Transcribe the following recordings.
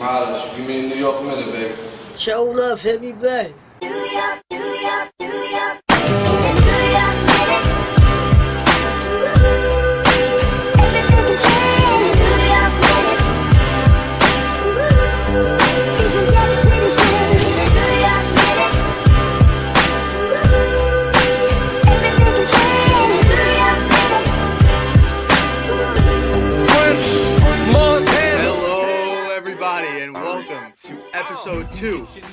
Holla, at you. give me a New York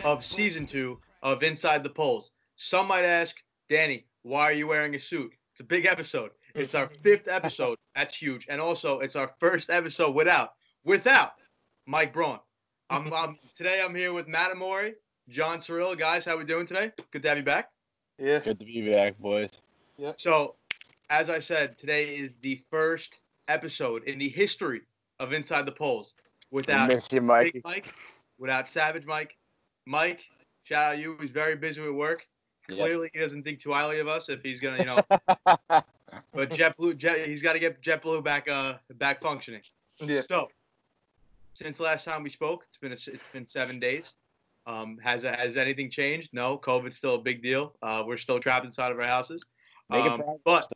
of season two of Inside the Polls. Some might ask, Danny, why are you wearing a suit? It's a big episode. It's our fifth episode. That's huge, and also it's our first episode without without Mike Braun. I'm, I'm today. I'm here with Matt Amori, John Cirillo. Guys, how we doing today? Good to have you back. Yeah. Good to be back, boys. Yeah. So, as I said, today is the first episode in the history of Inside the Polls We without miss you, Mikey. Mike, without Savage Mike. Mike, shout out you. He's very busy with work. Yep. Clearly, he doesn't think too highly of us if he's gonna, you know. but JetBlue, Jet, he's got to get JetBlue back, uh, back functioning. Yeah. So, since last time we spoke, it's been a, it's been seven days. Um, has has anything changed? No, COVID's still a big deal. Uh, we're still trapped inside of our houses. Making Um, progress. but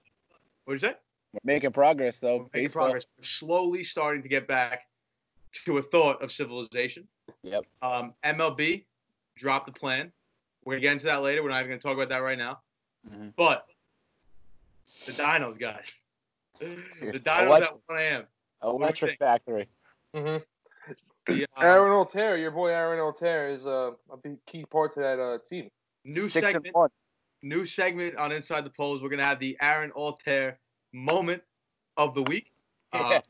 what did you say? We're making progress, though. We're making Baseball. progress. We're slowly starting to get back to a thought of civilization. Yep. Um, MLB dropped the plan. We're gonna get into that later. We're not even gonna talk about that right now. Mhm. But the Dinos, guys. The Dinos Elect- at 1 a.m. Electric think? Factory. hmm The, um, Aaron Altherr, your boy Aaron Altherr, is uh, a big key part to that uh, team. new Six segment. New segment on Inside the Polls. We're gonna have the Aaron Altherr moment of the week. Uh, Yeah.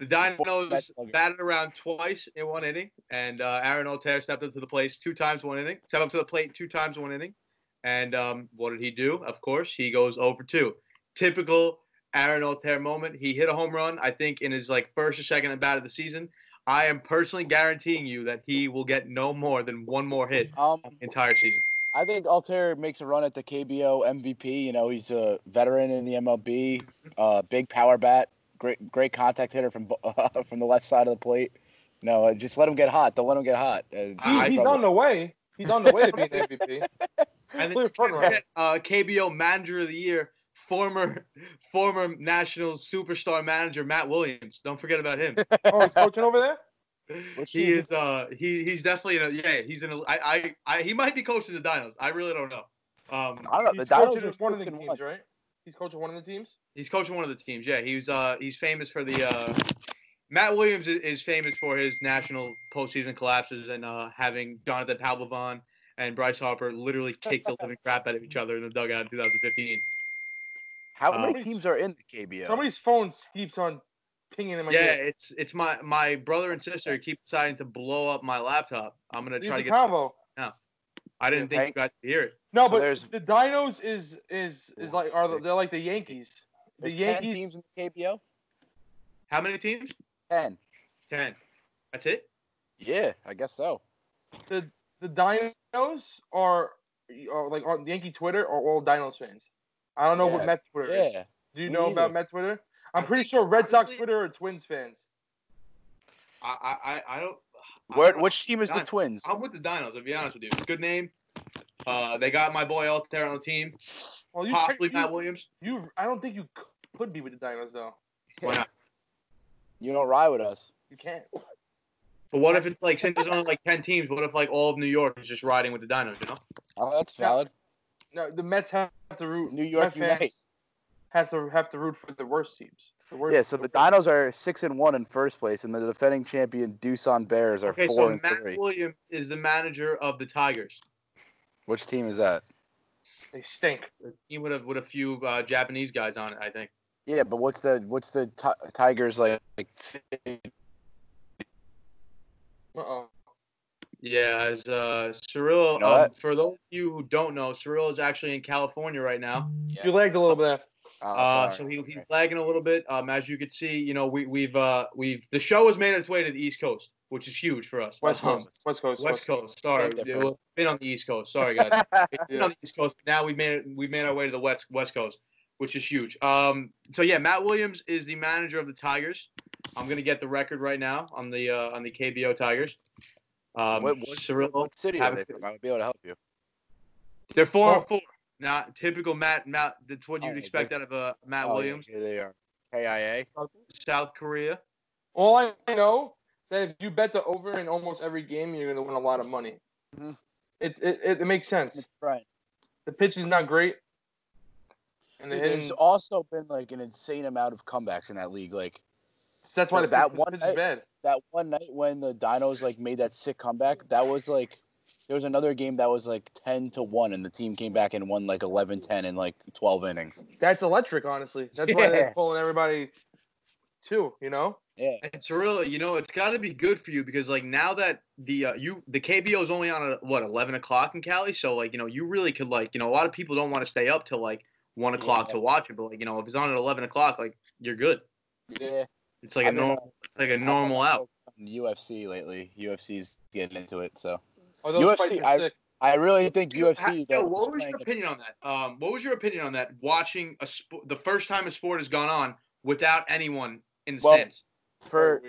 The Dinos batted around twice in one inning, and uh, Aaron Altherr stepped up to the plate two times one inning. Stepped up to the plate two times one inning, and um, what did he do? Of course, he goes over two. Typical Aaron Altherr moment. He hit a home run, I think, in his like first or second at bat of the season. I am personally guaranteeing you that he will get no more than one more hit Um, entire season. I think Altherr makes a run at the KBO MVP. You know, he's a veteran in the MLB. Uh, big power bat. Great, great contact hitter from bo- from the left side of the plate. No, uh, just let him get hot. Don't let him get hot. Uh, He, I- he's on the way. He's on the way to being the MVP. And then Clear you front can't runner. uh, KBO Manager of the Year, former former national superstar manager Matt Williams. Don't forget about him. Oh, he's coaching over there. Which he is uh he he's definitely in a yeah he's in a I I, I he might be coaching the Dinos. I really don't know. Um, I don't know. The Dinos are one of the teams, one. right? He's coaching one of the teams. he's coaching one of the teams. Yeah, he's uh he's famous for the uh Matt Williams is, is famous for his national postseason collapses and uh having Jonathan Papelbon and Bryce Harper literally kick the living crap out of each other in the dugout in 2015. How Um, many teams are in the KBO? Somebody's phone keeps on pinging in my Yeah, ear. it's it's my my brother and sister keep deciding to blow up my laptop. I'm gonna Leave try to get. combo. No, I didn't think you Hank? guys could hear it. No, So but there's- the Dinos is is is like are the- they're like the Yankees. The There's Yankees. ten teams in the KBO. How many teams? Ten. Ten. That's it. Yeah, I guess so. the the Dinos are, are like on Yankee Twitter are all Dinos fans. I don't know what Yeah, Mets Twitter is. Yeah. Do you me know neither. about Mets Twitter? I'm pretty sure Red Sox Twitter are Twins fans. I I I- I don't. I Where, which team is the Twins? I'm with the Dinos. I'll be honest with you, good name. Uh, they got my boy Altherr on the team. Well, you, Possibly you, Matt Williams. you, I don't think you could be with the Dinos though. Why not? You don't ride with us. You can't. But what if it's like since there's only like ten teams? What if like all of New York is just riding with the Dinos? You know? Oh, that's valid. No, the Mets have to root. New York fans Unite. has to have to root for the worst teams. The worst. Yeah, so the Dinos are six and one in first place, and the defending champion Doosan Bears are Okay, four so and Matt three. Williams is the manager of the Tigers. Which team is that? They stink. A team with a with a few uh, Japanese guys on it, I think. Yeah, but what's the what's the ti- Tigers like? like Uh oh. Yeah, as uh, Cyril, You know um, for those of you who don't know, Cyril is actually in California right now. Yeah. You lagged a little bit. Oh, Uh, so he, he's lagging a little bit. Um, as you can see, you know, we, we've uh, we've the show has made its way to the East Coast, which is huge for us. West Coast. West Coast. West Coast. Sorry, we've been on the East Coast. Sorry, guys. We've been on the East Coast. Now we've made it. We've made our way to the West West Coast. which is huge. Um, so yeah, Matt Williams is the manager of the Tigers. I'm gonna get the record right now on the uh, on the KBO Tigers. Um, what, what, Cirillo, what city are they from? I would be able to help you. They're four Oh. and four. Not typical Matt. Matt. That's what you'd Oh, expect they- out of uh, Matt Oh, yeah, Williams. here they are. KIA. South Korea. All I know that if you bet the over in almost every game, you're gonna win a lot of money. Mhm. It's it, it, it makes sense. Right. The pitch is not great, and the Dude, There's also been like an insane amount of comebacks in that league. Like that's why the that one night- bad. that one night when the Dinos like made that sick comeback, that was like there was another game that was like 10 to 1 and the team came back and won like 11-10 in like 12 innings. That's electric, honestly. That's why they're pulling everybody too. You know. Yeah. And Cirillo, you know, it's got to be good for you because like now that the uh, you the KBO is only on a, what 11 o'clock in Cali, so like you know you really could like you know a lot of people don't want to stay up till like one o'clock Yeah. to watch it, but like you know if it's on at 11 o'clock, like you're good. Yeah. It's like a I've normal, it's like a normal out. UFC lately. UFC's getting into it, so Oh, UFC I- sick. I really think Dude, UFC. ha- yo, though, what is was your opinion on that? Um, what was your opinion on that? Watching a sp- the first time a sport has gone on without anyone in the Well, stands. For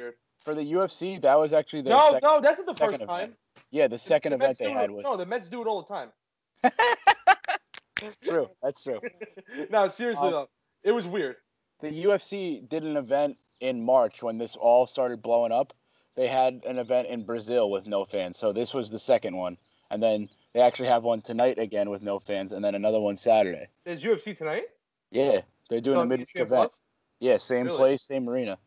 for the UFC? That was actually their No, second, no, that's not the second first event. time. Yeah, the second The event Mets they had it- was No, the Mets do it all the time. true. That's true. no, seriously Um, though, it was weird. the UFC did an event in March when this all started blowing up. They had an event in Brazil with no fans. So this was the second one. And then they actually have one tonight again with no fans and then another one Saturday. There's UFC tonight. Yeah, they're doing It's a on midweek event. Plus? Yeah, same Really? place, same arena.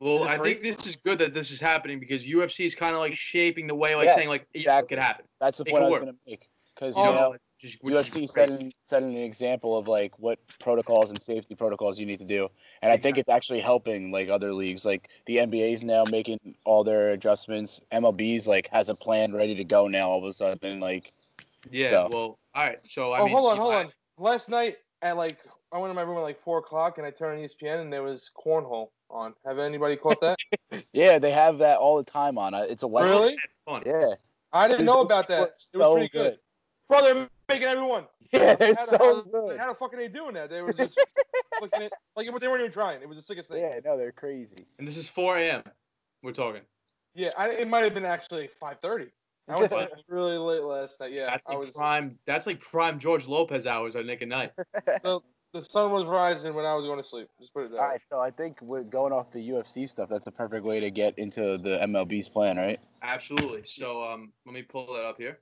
Well, I free? think this is good that this is happening because UFC is kind of like shaping the way, like Yes, saying like yeah, it exactly. could happen. That's the Make point I was gonna make. Because Oh, you You know, know, just, which is UFC great. setting setting an example of like what protocols and safety protocols you need to do, and I think it's actually helping like other leagues. Like the NBA's now making all their adjustments. MLB's like has a plan ready to go now. All of a sudden, like Yeah. so. Well, all right. So I oh, mean, hold on, hold I- on. Last night at like I went in my room at like four o'clock and I turned on E ESPN and there was cornhole on. Have anybody caught that? yeah, they have that all the time on. it. It's electric. really? Fun. Yeah, I didn't know about that. were It was so pretty good. good. Bro, they're making everyone. yeah, they're How the- so how, good. How the fuck are they doing that? They were just flicking it like but they weren't even trying. It was the sickest thing. Yeah, no, they're crazy. And this is 4 a.m. We're talking. Yeah, I, it might have been actually five thirty. I was really late last night. Yeah, That's I was. prime. That's like prime George Lopez hours on Nick at Nite. The, the sun was rising when I was going to sleep. Just put it that All way. right, so I think we're going off the UFC stuff. That's a perfect way to get into the MLB's plan, right? Absolutely. So um, let me pull that up here.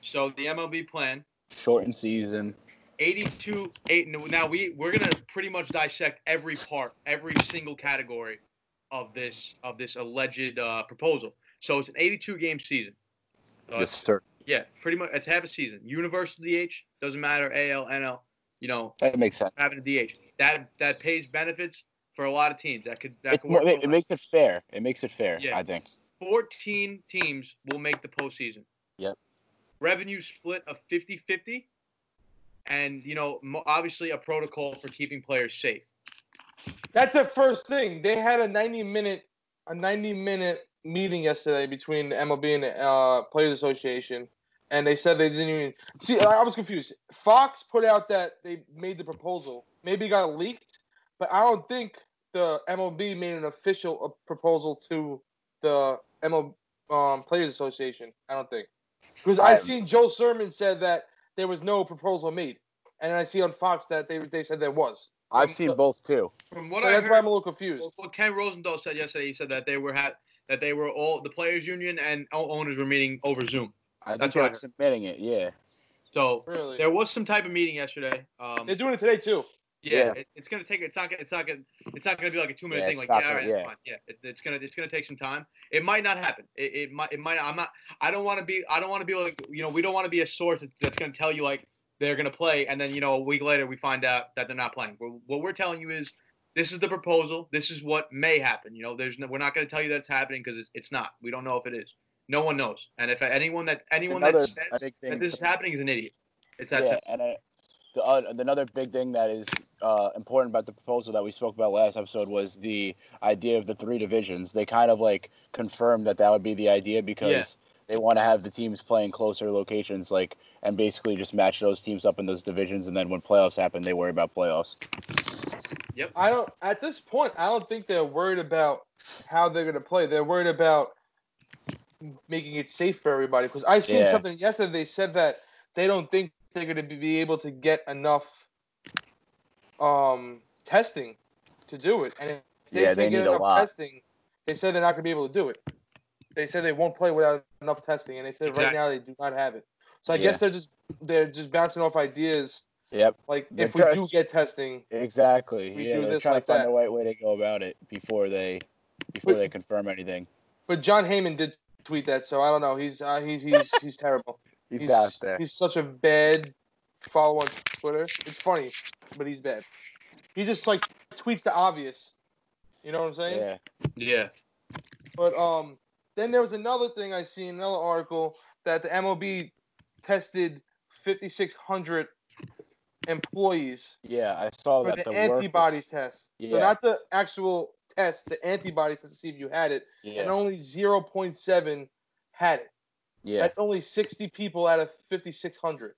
So the MLB plan, Shortened season. 82 eight. Now we we're gonna pretty much dissect every part, every single category of this of this alleged uh, proposal. So it's an 82 game season. So yes, sir. Yeah, pretty much. It's half a season. Universal DH doesn't matter. AL, NL. You know, That makes sense. having a DH that that pays benefits for a lot of teams. That could that It, could work. it, it makes it fair. It makes it fair. Yeah. I think. 14 teams will make the postseason. Yep. Revenue split of 50-50, and you know, obviously a protocol for keeping players safe. That's the first thing. They had a 90 minute a 90 minute meeting yesterday between the MLB and the uh, Players Association, and they said they didn't even see. I I was confused. Fox put out that they made the proposal. Maybe it got leaked, but I don't think the MLB made an official uh, proposal to the MLB um, Players Association. I don't think because I I- seen Joel Sherman said that there was no proposal made, and I see on Fox that they they said there was. I've seen both too. From what So I that's heard, why I'm a little confused. Well, what Ken Rosenthal said yesterday, he said that they were ha- that they were all the players union and o- owners were meeting over Zoom. I think That's they're what I heard. submitting it. Yeah. So Really? there was some type of meeting yesterday. Um, They're doing it today too. yeah, Yeah. It, it's gonna take. It's not. gonna- It's not gonna. It's not gonna be like a two minute Yeah, thing. Like yeah, all gonna- right, yeah. fine. Yeah, it, it's gonna. It's gonna take some time. It might not happen. It, it might. It might. I'm not. I don't want to be. I don't want to be like. You know, we don't want to be a source that's, that's gonna tell you like they're gonna play, and then you know a week later we find out that they're not playing. What, what we're telling you is. This is the proposal. This is what may happen. You know, there's no, we're not going to tell you that it's happening because it's, it's not. We don't know if it is. No one knows. And if anyone that anyone Another that says that this is happening is an idiot. It's that yeah, simple. and uh, the uh, another big thing that is uh, important about the proposal that we spoke about last episode was the idea of the three divisions. They kind of like confirmed that that would be the idea because They want to have the teams playing closer locations, like, and basically just match those teams up in those divisions, and then when playoffs happen, they worry about playoffs. Yep. I don't. At this point, I don't think they're worried about how they're gonna play. They're worried about making it safe for everybody. Because I seen Yeah. something yesterday. They said that they don't think they're gonna be- be able to get enough um testing to do it. And they, Yeah, they they get need a enough lot. testing, they said they're not gonna be able to do it. They said they won't play without enough testing, and they said right now they do not have it. So I Yeah. guess they're just they're just bouncing off ideas. Yep, Like They're if we do get testing, exactly. We yeah, do they're this trying like to find that. the right way to go about it before they before But- they confirm anything. But Jon Heyman did tweet that, so I don't know. He's uh, he's he's he's terrible. He's, out there. He's such a bad follow on Twitter. It's funny, but he's bad. He just like tweets the obvious. You know what I'm saying? Yeah, Yeah. But um, then there was another thing I seen, another article that the MLB tested 5,600 employees yeah. I saw for that the, the workers- antibodies test. Yeah. So Yeah. not the actual test, the antibodies to see if you had it, and only 0.7 had it. yeah. That's only 60 people out of 5,600.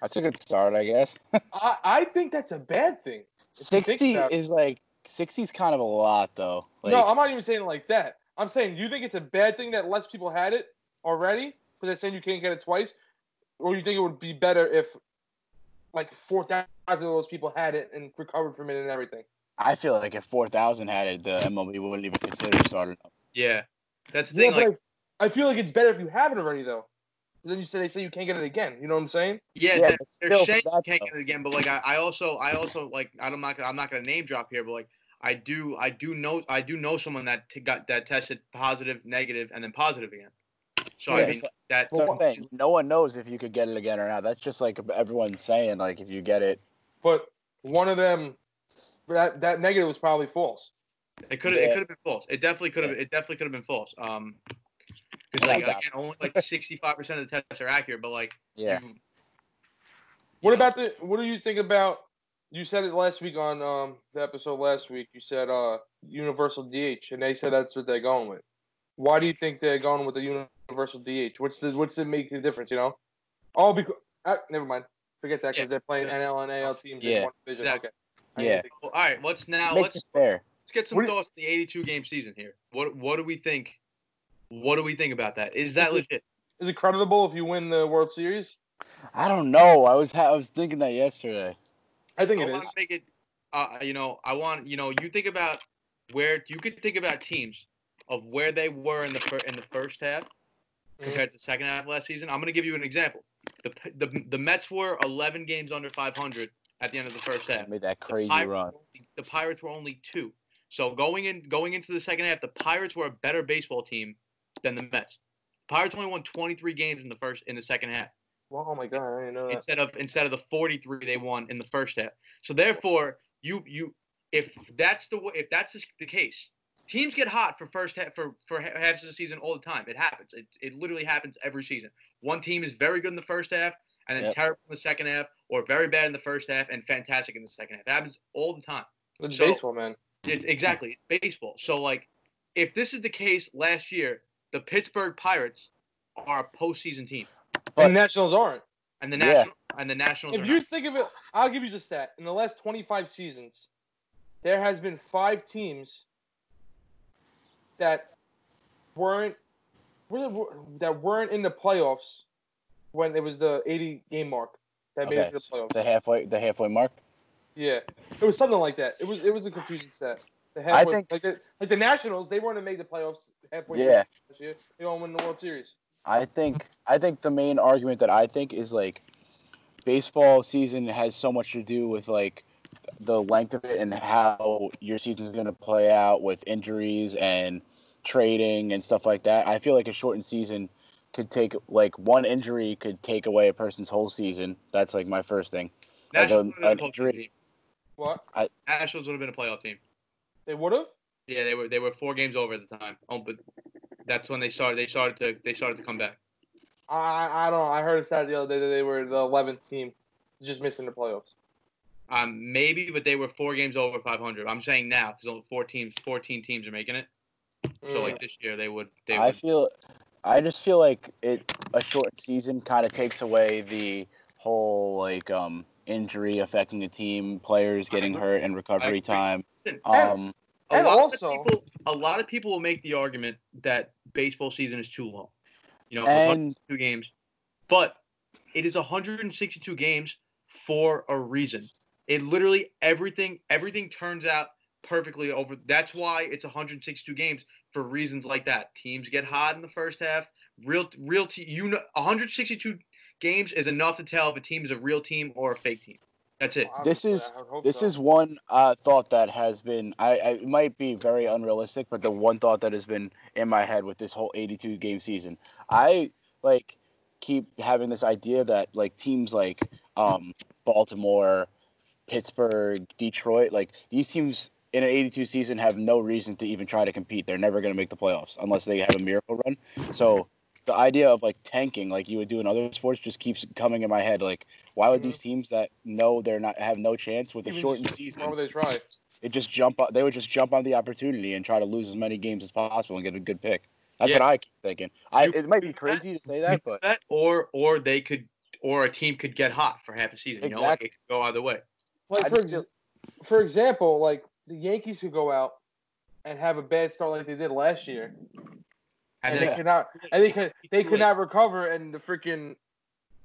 That's a good start, I guess. I, I think that's a bad thing. If you think Sixty is like sixty is kind of a lot, though. Like, no, I'm not even saying it like that. I'm saying you think it's a bad thing that less people had it already because they're saying you can't get it twice, or you think it would be better if like 4,000 of those people had it and recovered from it and everything. I feel like if four thousand had it, the MLB wouldn't even consider starting. up. Yeah. That's the Yeah, thing. but Like, I, I feel like it's better if you have it already though. Then you say they say you can't get it again. You know what I'm saying? yeah, Yeah, they're, they're saying you can't though. get it again. But like, I, I also, I also like, I'm not, gonna, I'm not gonna name drop here, but like, I do, I do know, I do know someone that t- got that tested positive, negative, and then positive again. So I Yeah, mean, so- that That's what I'm saying. No one knows if you could get it again or not. That's just like everyone's saying. Like if you get it, But one of them, that that negative was probably false. It could have. It could have been false. It definitely could have. Yeah. It definitely could have been false. Um, because like doubt again, only like sixty-five percent of the tests are accurate. But like, yeah. you- What about the? What do you think about? You said it last week on um the episode last week. You said uh universal DH, and they said that's what they're going with. Why do you think they're going with the universal DH? What's the what's the make the difference? You know? Oh, because uh, never mind. Forget that because Yeah, they're playing yeah. NL and AL teams Yeah, in one division. exactly. Okay. I Yeah. didn't think- Well, all right. Let's now Makes let's fair. let's get some What thoughts on the eighty-two game season here. What what do we think? What do we think about that? Is that Is it- legit? Is it creditable if you win the World Series? I don't know. I was ha- I was thinking that yesterday. I think it is. I it want to make it. Uh, you know, I want you know, you think about where you could think about teams of where they were in the fir- in the first half Mm-hmm. compared to the second half last season. I'm going to give you an example. The, the the Mets were 11 games under 500 at the end of the first half. Made that crazy Pirates run. the Pirates were only two. So going in going into the second half, the Pirates were a better baseball team than the Mets. Pirates only won 23 games in the first in the second half Well, oh my god, I didn't know that. instead of instead of the 43 they won in the first half. So therefore, you you if that's the wa- if that's the the case, teams get hot for first half for for ha- halves of the season all the time. It happens. It it literally happens every season. One team is very good in the first half and then Yep. terrible in the second half, or very bad in the first half and fantastic in the second half. It happens all the time. It's so- baseball, man. It's exactly baseball. So like, if this is the case last year, the Pittsburgh Pirates are a postseason team, But- and Nationals aren't. and the Yeah. national and the Nationals If are you not. think of it, I'll give you the stat. In the last 25 seasons, there has been five teams that weren't that weren't in the playoffs when it was the 80 game mark that made it to the playoffs. The halfway the halfway mark. Yeah, it was something like that. It was it was a confusing stat. The I think- like the, like the Nationals, they weren't to make the playoffs halfway Yeah. last year. They don't win the World Series. I think I think the main argument that I think is like baseball season has so much to do with like the length of it and how your season's going to play out with injuries and trading and stuff like that. I feel like a shortened season could take like one injury could take away a person's whole season. That's like my first thing. Like Nationals a- would have been a an injury- team. What? Nationals would have been a playoff team. They would have? Yeah, they were they were four games over at the time. Oh, but that's when they started. They started to they started to come back. I I don't know. I heard a stat the other day that they were the 11th team, just missing the playoffs. Um, maybe, but they were four games over 500. I'm saying now because only four teams, 14 teams are making it. So Mm. like this year, they would they I would. feel I just feel like it a short season kind of takes away the whole like um injury affecting the team, players getting hurt and recovery time. Um, a And lot also- of people, a lot of people will make the argument that baseball season is too long. You know, and two games, but it is 162 games for a reason. It literally everything everything turns out perfectly over. That's why it's 162 games for reasons like that. Teams get hot in the first half. Real real te- you know 162 games is enough to tell if a team is a real team or a fake team. That's it. This is- I would hope this so. is one uh, thought that has been I, I it might be very unrealistic, but the one thought that has been in my head with this whole 82 game season. I like keep having this idea that like teams like um Baltimore, Pittsburgh, Detroit, like these teams in an 82 season have no reason to even try to compete. They're never going to make the playoffs unless they have a miracle run. So the idea of like tanking like you would do in other sports just keeps coming in my head like why would Mhm. these teams that know they're not have no chance with a shortened just- season Why would they try? it just jump on they would just jump on the opportunity and try to lose as many games as possible and get a good pick that's Yeah. what i keep thinking i You- it might be you- crazy to say that but that or or they could or a team could get hot for half a season. You know, like it could go either way. Like for ex- feel- for example, like the Yankees could go out and have a bad start like they did last year, And and they could not, and they could they could not recover, and the freaking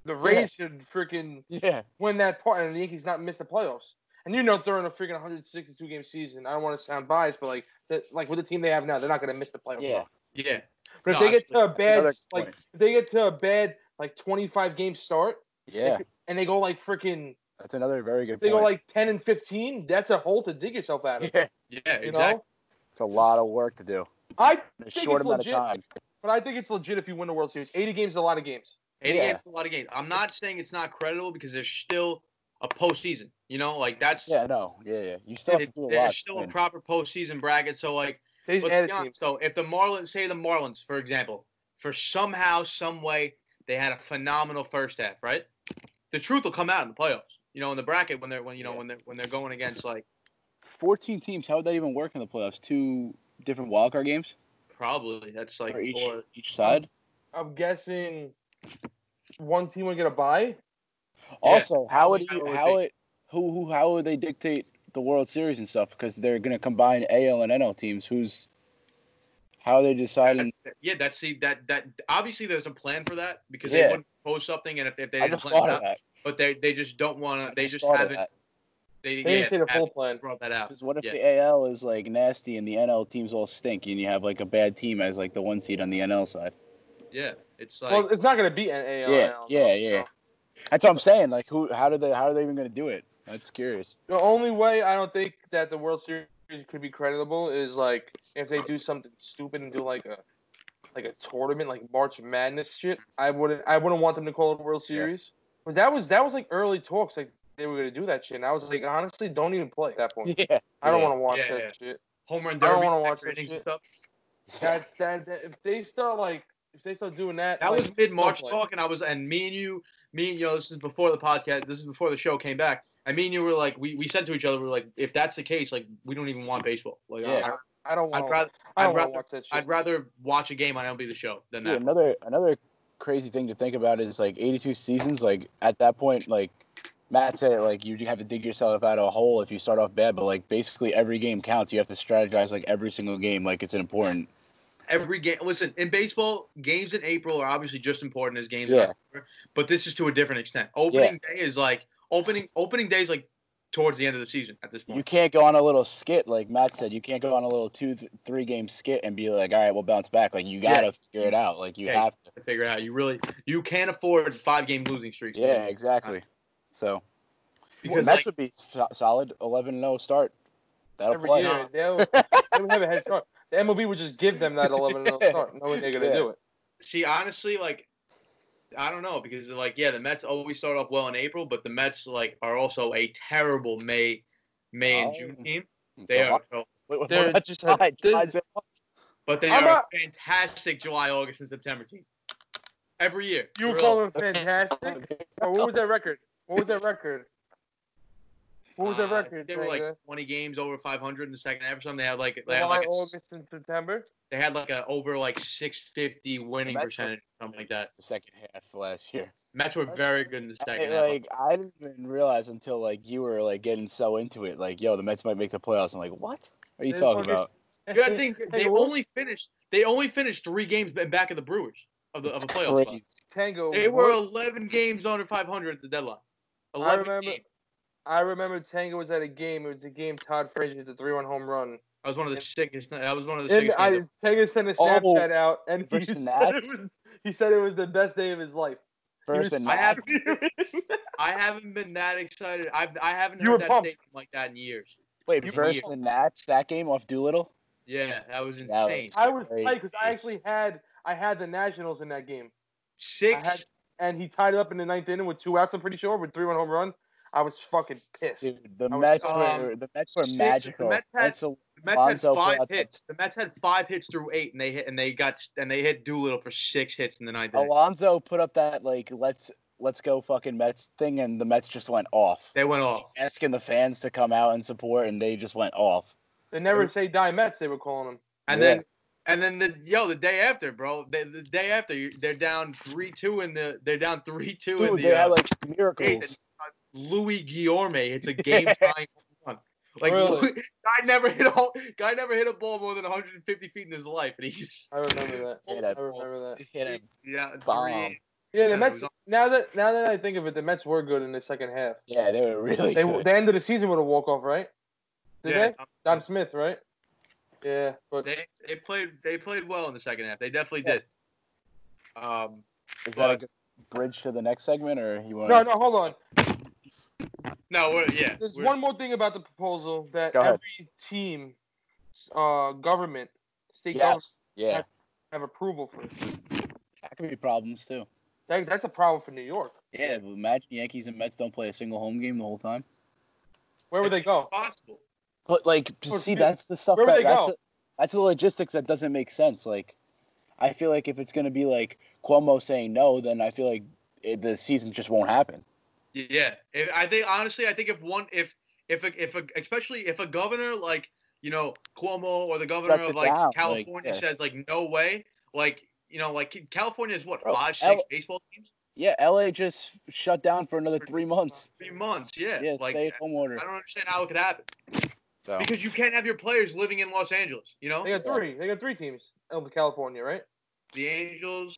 the Rays should freaking yeah. win that part, and the Yankees not miss the playoffs. And you know, during a freaking 162 game season, I don't want to sound biased, but like the, like with the team they have now, they're not going to miss the playoffs. yeah. Yeah. But if they get to a bad like if they get to a bad like 25 game start, yeah. and they go like freaking that's another very good they point go like 10 and 15, that's a hole to dig yourself out of. yeah Yeah, You exactly. know, it's a lot of work to do I in a think short it's amount legit. of time But I think it's legit if you win the World Series. 80 games is a lot of games. 80 Yeah. games is a lot of games. I'm not saying it's not credible because there's still a postseason. You know, like that's yeah no yeah yeah you still have it- to do a lot there's to still a proper postseason bracket. So like, They just let's be honest. So if the Marlins, say the Marlins, for example, for somehow, some way, they had a phenomenal first half, right? The truth will come out in the playoffs. You know, in the bracket when they're when you know when they're when they're going against like 14 teams how would that even work in the playoffs two different wildcard games probably that's like or each or each side I'm guessing one team would get a bye. Also, how would you how it would how be. it who who how would they dictate the World Series and stuff? Because they're gonna combine AL and NL teams. Who's how are they deciding? yeah, that's the that that obviously there's a plan for that because Yeah. they wouldn't post something and if, if they didn't just plan thought of that. But they they just don't want to. They just haven't. that. They, They yeah, didn't say the full plan. brought that out. Because what if yeah. the AL is like nasty and the NL teams all stink, and you have like a bad team as like the one seed on the NL side? Yeah, it's like well, it's not going to be an AL. Yeah, now, yeah, though, yeah. so. That's what I'm saying. Like, who? How do they? How are they even gonna do it? That's curious. The only way I don't think that the World Series could be creditable is like if they do something stupid and do like a like a tournament like March Madness shit. I wouldn't I wouldn't want them to call it a World Yeah. Series. But that was that was like early talks like they were gonna do that shit. And I was like, honestly, don't even play at that point. Yeah. I don't Yeah. want to watch Yeah, that yeah. shit. home run I don't wanna watch that shit. stuff. That's that, that if they start like if they start doing that. That like, was mid March talk, and I was and me and you, me and you know, this is before the podcast. This is before the show came back. I mean, you were like, we, we said to each other, we are like, if that's the case, like we don't even want baseball. Like, Yeah. I don't I, want. would rather I I'd don't want rather watch that shit. I'd rather watch a game on MLB the Show than Yeah, that. another another crazy thing to think about is like 82 seasons. Like at that point, like Matt said, it like you have to dig yourself out of a hole if you start off bad. But like basically every game counts. You have to strategize like every single game. Like it's an important. Every game. Listen, in baseball, games in April are obviously just important as games. Yeah. But this is to a different extent. Opening day is like opening opening day is like towards the end of the season at this point. You can't go on a little skit like Matt said. You can't go on a little two th- three game skit and be like, all right, we'll bounce back. Like you gotta figure it out. Like you Yeah. have to. to figure it out. You really you can't afford five game losing streaks. Yeah, exactly. So Because Mets like, would be so- solid 11 0 start. That'll Every play. year, they would, they would have a head start. The MLB would just give them that 11 0 start, knowing they're gonna Yeah. do it. see, honestly, like I don't know because like yeah, the Mets always start off well in April, but the Mets like are also a terrible May May and Oh. June team. They are, so- Wait, what- They're just July- they're- July's it. but they I'm are a fantastic July, August, and September team. Every year. You were calling them fantastic. Or what was that record? What was that record? What was their Uh, record? They were like Tanga? 20 games over 500 in the second half or something. They had like they had like a, August, and September. they had like a over like 650 winning Mets were- percentage, something like that. The second half last year. Mets were very good in the I, second half. like I didn't even realize until like you were like getting so into it. Like, yo, the Mets might make the playoffs. I'm like, what? Are you They talking fucking- about? Yeah, I think they only finished they only finished three games back of the Brewers of the of a It's playoff Tango. They were 11 games under 500 at the deadline. I 11 remember. games. I remember Tango was at a game. It was a game Todd Frazier hit the three-run home run. I was one of the sickest. I was one of the And sickest. I games. Tango sent a Oh, Snapchat out, and he said, it was, he said it was the best day of his life. First and I Nats. have- I haven't been that excited. I've I haven't You were heard that pumped. statement like that in years. Wait, you- versus the Nats that game off Doolittle. Yeah, that was That insane. was- I was Crazy. because I actually had I had the Nationals in that game, Six. I had- and he tied it up in the ninth inning with two outs. I'm pretty sure with three run home run. I was fucking pissed. Dude, the I was- Mets um, were the Mets were magical. the Mets had- the Mets had five hits. The Mets had five hits through eight, and they hit and they got and they hit Doolittle for six hits in the ninth. Alonso put up that like let's let's go fucking Mets thing, and the Mets just went off. They went off. Asking the fans to come out and support, and they just went off. They never say die Mets. They were calling them. And Yeah. then and then the yo the day after, bro, the, the day after they're down three two in the they're down three two in the they had uh, like miracles. Luis Guillorme hits a game tying home run. Like Really? Louis- guy never hit a guy never hit a ball more than 150 feet in his life, and he just I remember that. Hit I a- remember that. hit a yeah Bomb. three- Yeah, Yeah, the it Mets. Now that now that I think of it, the Mets were good in the second half. Yeah, they were really They good. they ended the end of the season with a walk off, right? Did yeah, they? Dom Smith, right? Yeah, but They they played they played well in the second half. They definitely Yeah. did. Um, Is that a but- good bridge to the next segment, or you want? no, no, hold on. No, we're, yeah. There's we're- one more thing about the proposal that every team, uh, government, state government Yes. Yeah, have approval for. that could be problems too. That, that's a problem for New York. Yeah, but imagine Yankees and Mets don't play a single home game the whole time. Where would they go? possible. But like, Or see, do- that's the stuff where would that they that's go? the- that's the logistics that doesn't make sense. Like, I feel like if it's gonna be like Cuomo saying no, then I feel like it, the season just won't happen. Yeah, if, I think honestly, I think if one, if if a, if a, especially if a governor like you know Cuomo or the governor Shuts of like down, like, California yeah. says like no way, like you know like California is what Bro, five L- six baseball teams, Yeah, LA just shut down for another three months. three months, yeah, Yeah, like stay at home order. I don't understand how it could happen So because you can't have your players living in Los Angeles, you know, They got three. They got three teams in California, right? the Angels.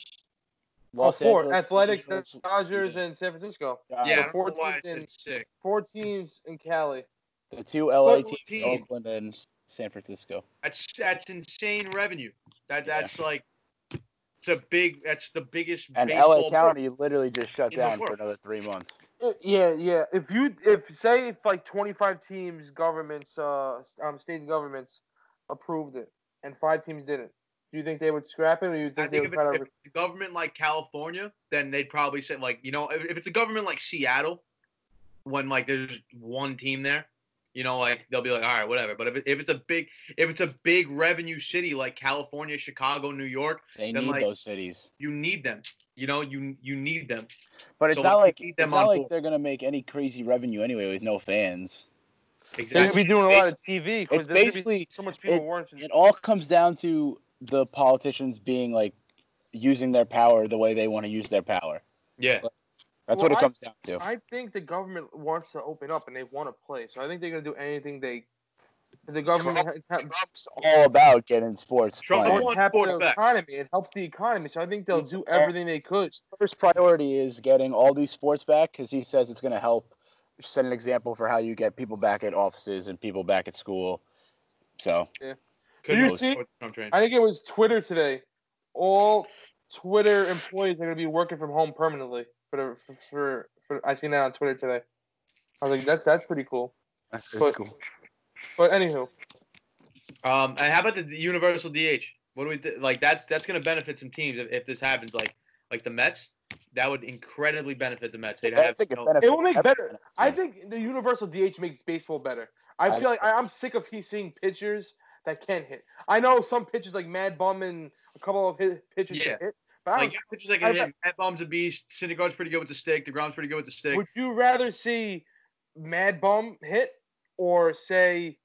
Los oh, four. Angeles, Athletics, the Dodgers, yeah. and San Francisco. uh, Yeah, I the don't four know why I teams in- sick. Four teams in Cali. the two LA Four teams, teams. Oakland and San Francisco. That's that's insane revenue. That Yeah. that's like it's a big. That's the biggest. And baseball LA County literally just shut down for another three months. Uh, Yeah, yeah. If you if say if like 25 teams, governments, uh, s- um, state governments approved it, and five teams didn't, do you think they would scrap it, or you I think they would if, try it, to? if it's a government like California, then they'd probably say like you know if, if it's a government like Seattle, when like there's one team there, you know like they'll be like all right whatever. But if, it, if it's a big if it's a big revenue city like California, Chicago, New York, They Then, need like, those cities. you need them. You know you you need them. But it's So, not like, like it's not like board. they're gonna make any crazy revenue anyway with no fans. Exactly. They're gonna be doing a lot of TV it's because be basically- so much people it- watching. It all comes down to the politicians being like using their power the way they want to use their power. Yeah. That's Well, what it I- comes down to. I think the government wants to open up and they want to play, so I think they're gonna do anything they. The government Trump- has- Trump's all about getting sports Trump wants- wants to have sports the back. economy. It helps the economy, so I think they'll He's do everything they could. His first priority is getting all these sports back because he says it's going to help set an example for how you get people back at offices and people back at school. So Couldn't you see- sports Trump train. I think it was Twitter today. All Twitter employees are going to be working from home permanently. For for, for, for I seen that on Twitter today. I was like, that's that's pretty cool. that's But- cool. But anywho, Um, and how about the, the universal DH? What do we th- like? That's that's gonna benefit some teams if, if this happens. Like like the Mets, that would incredibly benefit the Mets. They'd I have think it no- benefits it will make better. I think the universal DH makes baseball better. I I- feel like I, I'm sick of he- seeing pitchers that can't hit. I know some pitchers like Mad Bum and a couple of hit, pitchers Yeah. can hit, but I like don't, your pitchers that I- can hit. Mad Bum's a beast. Syndergaard's pretty good with the stick. deGrom's pretty good with the stick. would you rather see mad bum hit or say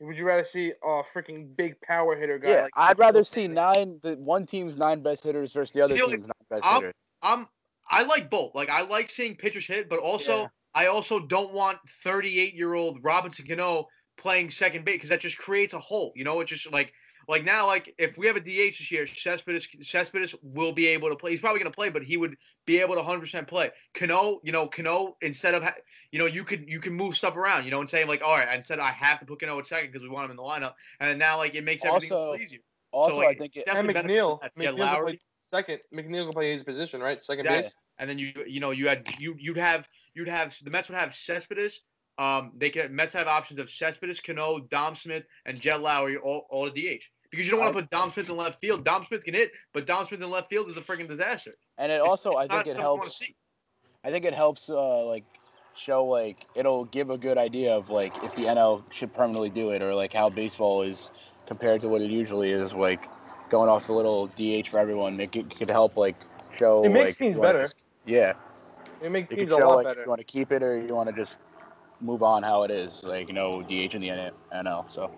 would you rather see a freaking big power hitter guy? Yeah, like I'd rather see nine the one team's nine best hitters versus the other See, like, team's nine best I'm- hitters. I'm I like both. Like I like seeing pitchers hit, but also Yeah. I also don't want 38 year old Robinson Cano playing second base because that just creates a hole. You know, it's just like like now like if we have a DH this year, Cespedes Cespedes will be able to play. He's probably gonna play, but he would be able to 100 percent play. Cano, you know, Cano instead of ha- you know you could you can move stuff around. You know, and say like all right, instead I have to put Cano at second because we want him in the lineup, and now like it makes everything Also, easier. Also, like, I think it, and benefits McNeil. Yeah, McNeil can Lowrie. play second. McNeil can play his position, right? Second Yes. base. and then you you know you had you you'd have you'd have the Mets would have Cespedes. Um, they can Mets have options of Cespedes, Cano, Dom Smith, and Jed Lowrie all all the DH because you don't want to put Dom Smith in left field. Dom Smith can hit, but Dom Smith in left field is a freaking disaster. and it also it's I think it something you wanna helps. I think it helps uh like show like it'll give a good idea of like if the NL should permanently do it or like how baseball is compared to what it usually is like going off the little DH for everyone. It could, could help like show It makes like, teams better. just- yeah, It makes it teams could a lot like better. if you want to keep it or you want to just move on how it is like you know DH in the N- NL. So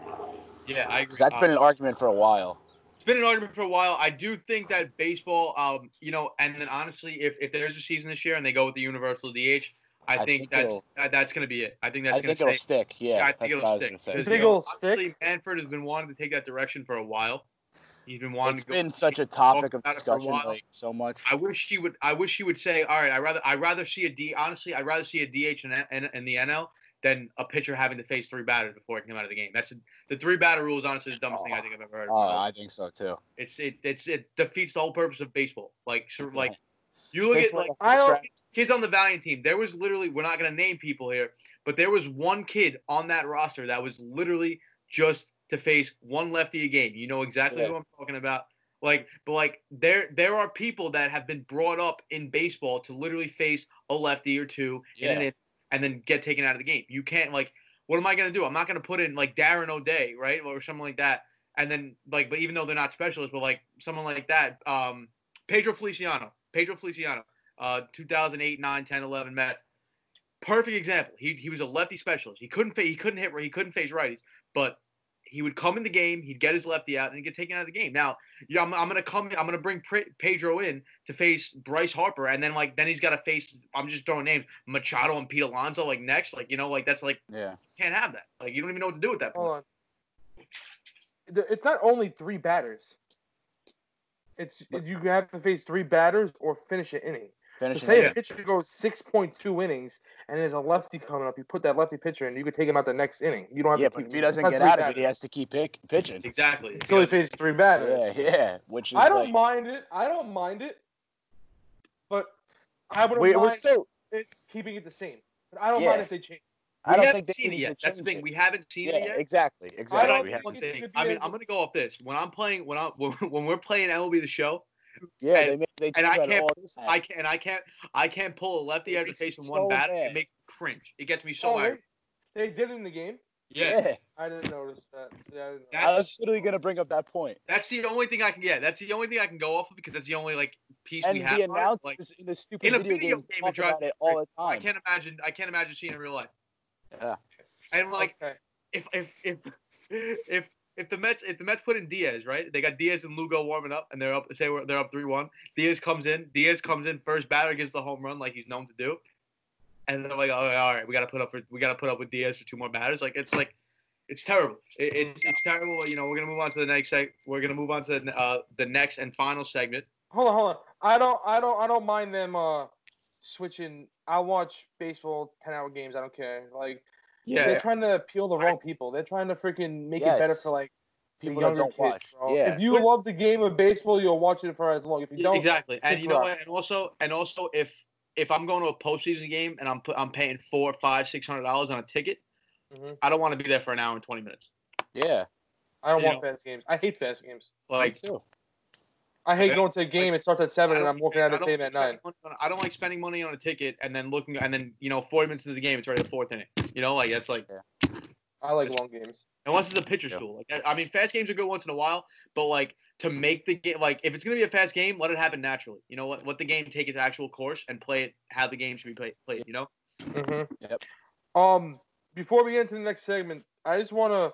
Yeah, I agree. 'cause that's been an argument for a while. it's been an argument for a while. I do think that baseball, um, you know, and then honestly, if, if there's a season this year and they go with the universal DH, I, I think, think that's that, that's going to be it. I think I that's going think to it'll stick. Yeah, Yeah, I think that's it'll stick. gonna say. You think it'll stick? obviously, Manfred has been wanting to take that direction for a while. He's been wanting It's to go. been such a topic of about it for a discussion like so much. I wish he would. I wish he would say, "All right, I rather I rather see a D. Honestly, I'd rather see a DH in, in, in the NL than a pitcher having to face three batters before he came out of the game. That's the three batter rule is honestly the dumbest thing I think I've ever heard. Oh, I think so too. It's it it's it defeats the whole purpose of baseball. Like sort of like you look Takes at like away I don't- kids on the Valiant team. There was literally we're not gonna name people here, but there was one kid on that roster that was literally just to face one lefty a game. You know exactly Yeah. who I'm talking about. Like, but like there there are people that have been brought up in baseball to literally face a lefty or two in an inning and then get taken out of the game. You can't like what am I gonna do? I'm not gonna put in like Darren O'Day, right? Or something like that. And then like but even though they're not specialists, but like someone like that, um Pedro Feliciano. Pedro Feliciano, uh 2008, 9, 10, 11 Mets. Perfect example. He he was a lefty specialist. He couldn't fa- he couldn't hit he couldn't face righties, but he would come in the game, he'd get his lefty out, and he'd get taken out of the game. Now, yeah, I'm, I'm gonna come, I'm gonna bring Pre- Pedro in to face Bryce Harper, and then like then he's got to face. I'm just throwing names, Machado and Pete Alonso, like next, like you know, like that's like Yeah. can't have that. Like you don't even know what to do with that. Point. Hold on. It's not only three batters. It's you have to face three batters or finish an inning. So Finish say a pitcher goes six point two innings and there's a lefty coming up, you put that lefty pitcher in, you could take him out the next inning. You don't have Yeah, to but keep if he doesn't get out of it, he has to keep pick, pitching. Exactly. until he Because- faces three batters. Yeah, yeah. Which is I don't like, mind it. I don't mind it. But I would we, we're mind still. it, keeping it the same. But I don't Yeah. mind if they change. I don't haven't think seen it yet. That's the thing. it. We haven't seen Yeah, it yet. exactly, exactly. don't We haven't seen- Thing. could be I mean, I'm gonna go off this. When I'm playing, when I when, when we're playing MLB the Show, yeah, and- they and I can't- all the. I can and I can't I can't pull a lefty It after makes me facing one so batter. mad. It makes me cringe. It gets me so oh, angry. they, they did it in the game. Yeah. yeah. I didn't notice that. See, I didn't That's- I was literally gonna bring up that point. That's the only thing I can get. That's the only thing I can go off of because that's the only like piece And we have. And the on announcers Like, in the stupid in a video, video game, game, talk about it all the time. I can't imagine. I can't imagine seeing it in real life. Yeah. And like, okay. if if if if if the Mets if the Mets put in Diaz, right? They got Diaz and Lugo warming up, and they're up. Say they're up three one. Diaz comes in. Diaz comes in first batter gets the home run like he's known to do, and they're like, oh, all right, we got to put up for we got to put up with Diaz for two more batters. Like it's like. It's terrible. It, it's it's terrible. You know, we're gonna move on to the next seg. We're gonna move on to uh, the next and final segment. Hold on, hold on. I don't, I don't, I don't mind them uh switching. I watch baseball ten hour games. I don't care. Like Yeah, they're trying to appeal the wrong people. They're trying to freaking make it better for like the People that don't kids, watch. bro. Yeah. If you love the game of baseball, you'll watch it for as long. If you don't, exactly. And you know what? And also, and also, if if I'm going to a postseason game and I'm put, I'm paying four, five, six hundred dollars on a ticket, Mhm. I don't want to be there for an hour and twenty minutes. Yeah. I don't you want fast games. I hate fast games. Like me too. I hate going to a game. it starts at seven, and I'm walking out of the don't same at like nine. money on- I don't like spending money on a ticket and then looking and then you know forty minutes into the game it's already the fourth inning. You know, like that's like I like long games. unless it's a pitcher's Yeah. duel. Like I- I mean, fast games are good once in a while, but like to make the game like if it's gonna be a fast game, let it happen naturally. You know what? Let the game take its actual course and play it how the game should be played. Played. You know. Mm-hmm. Yep. Um, before we get into the next segment, I just want to.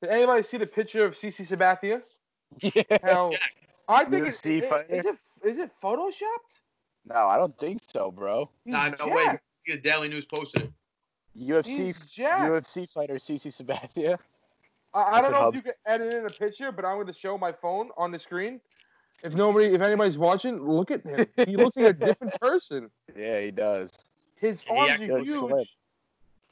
Did anybody see the picture of CC Sabathia? Yeah. How I think it's, UFC it, fighter? is it is it photoshopped? No, I don't think so, bro. He's Nah, no way. jacked. The Daily News posted it. UFC UFC fighter CC Sabathia. I, I don't know hub. if you can edit in a picture, but I'm going to show my phone on the screen. If nobody, if anybody's watching, look at him. He looks like a different person. Yeah, he does. His He arms are huge. slim.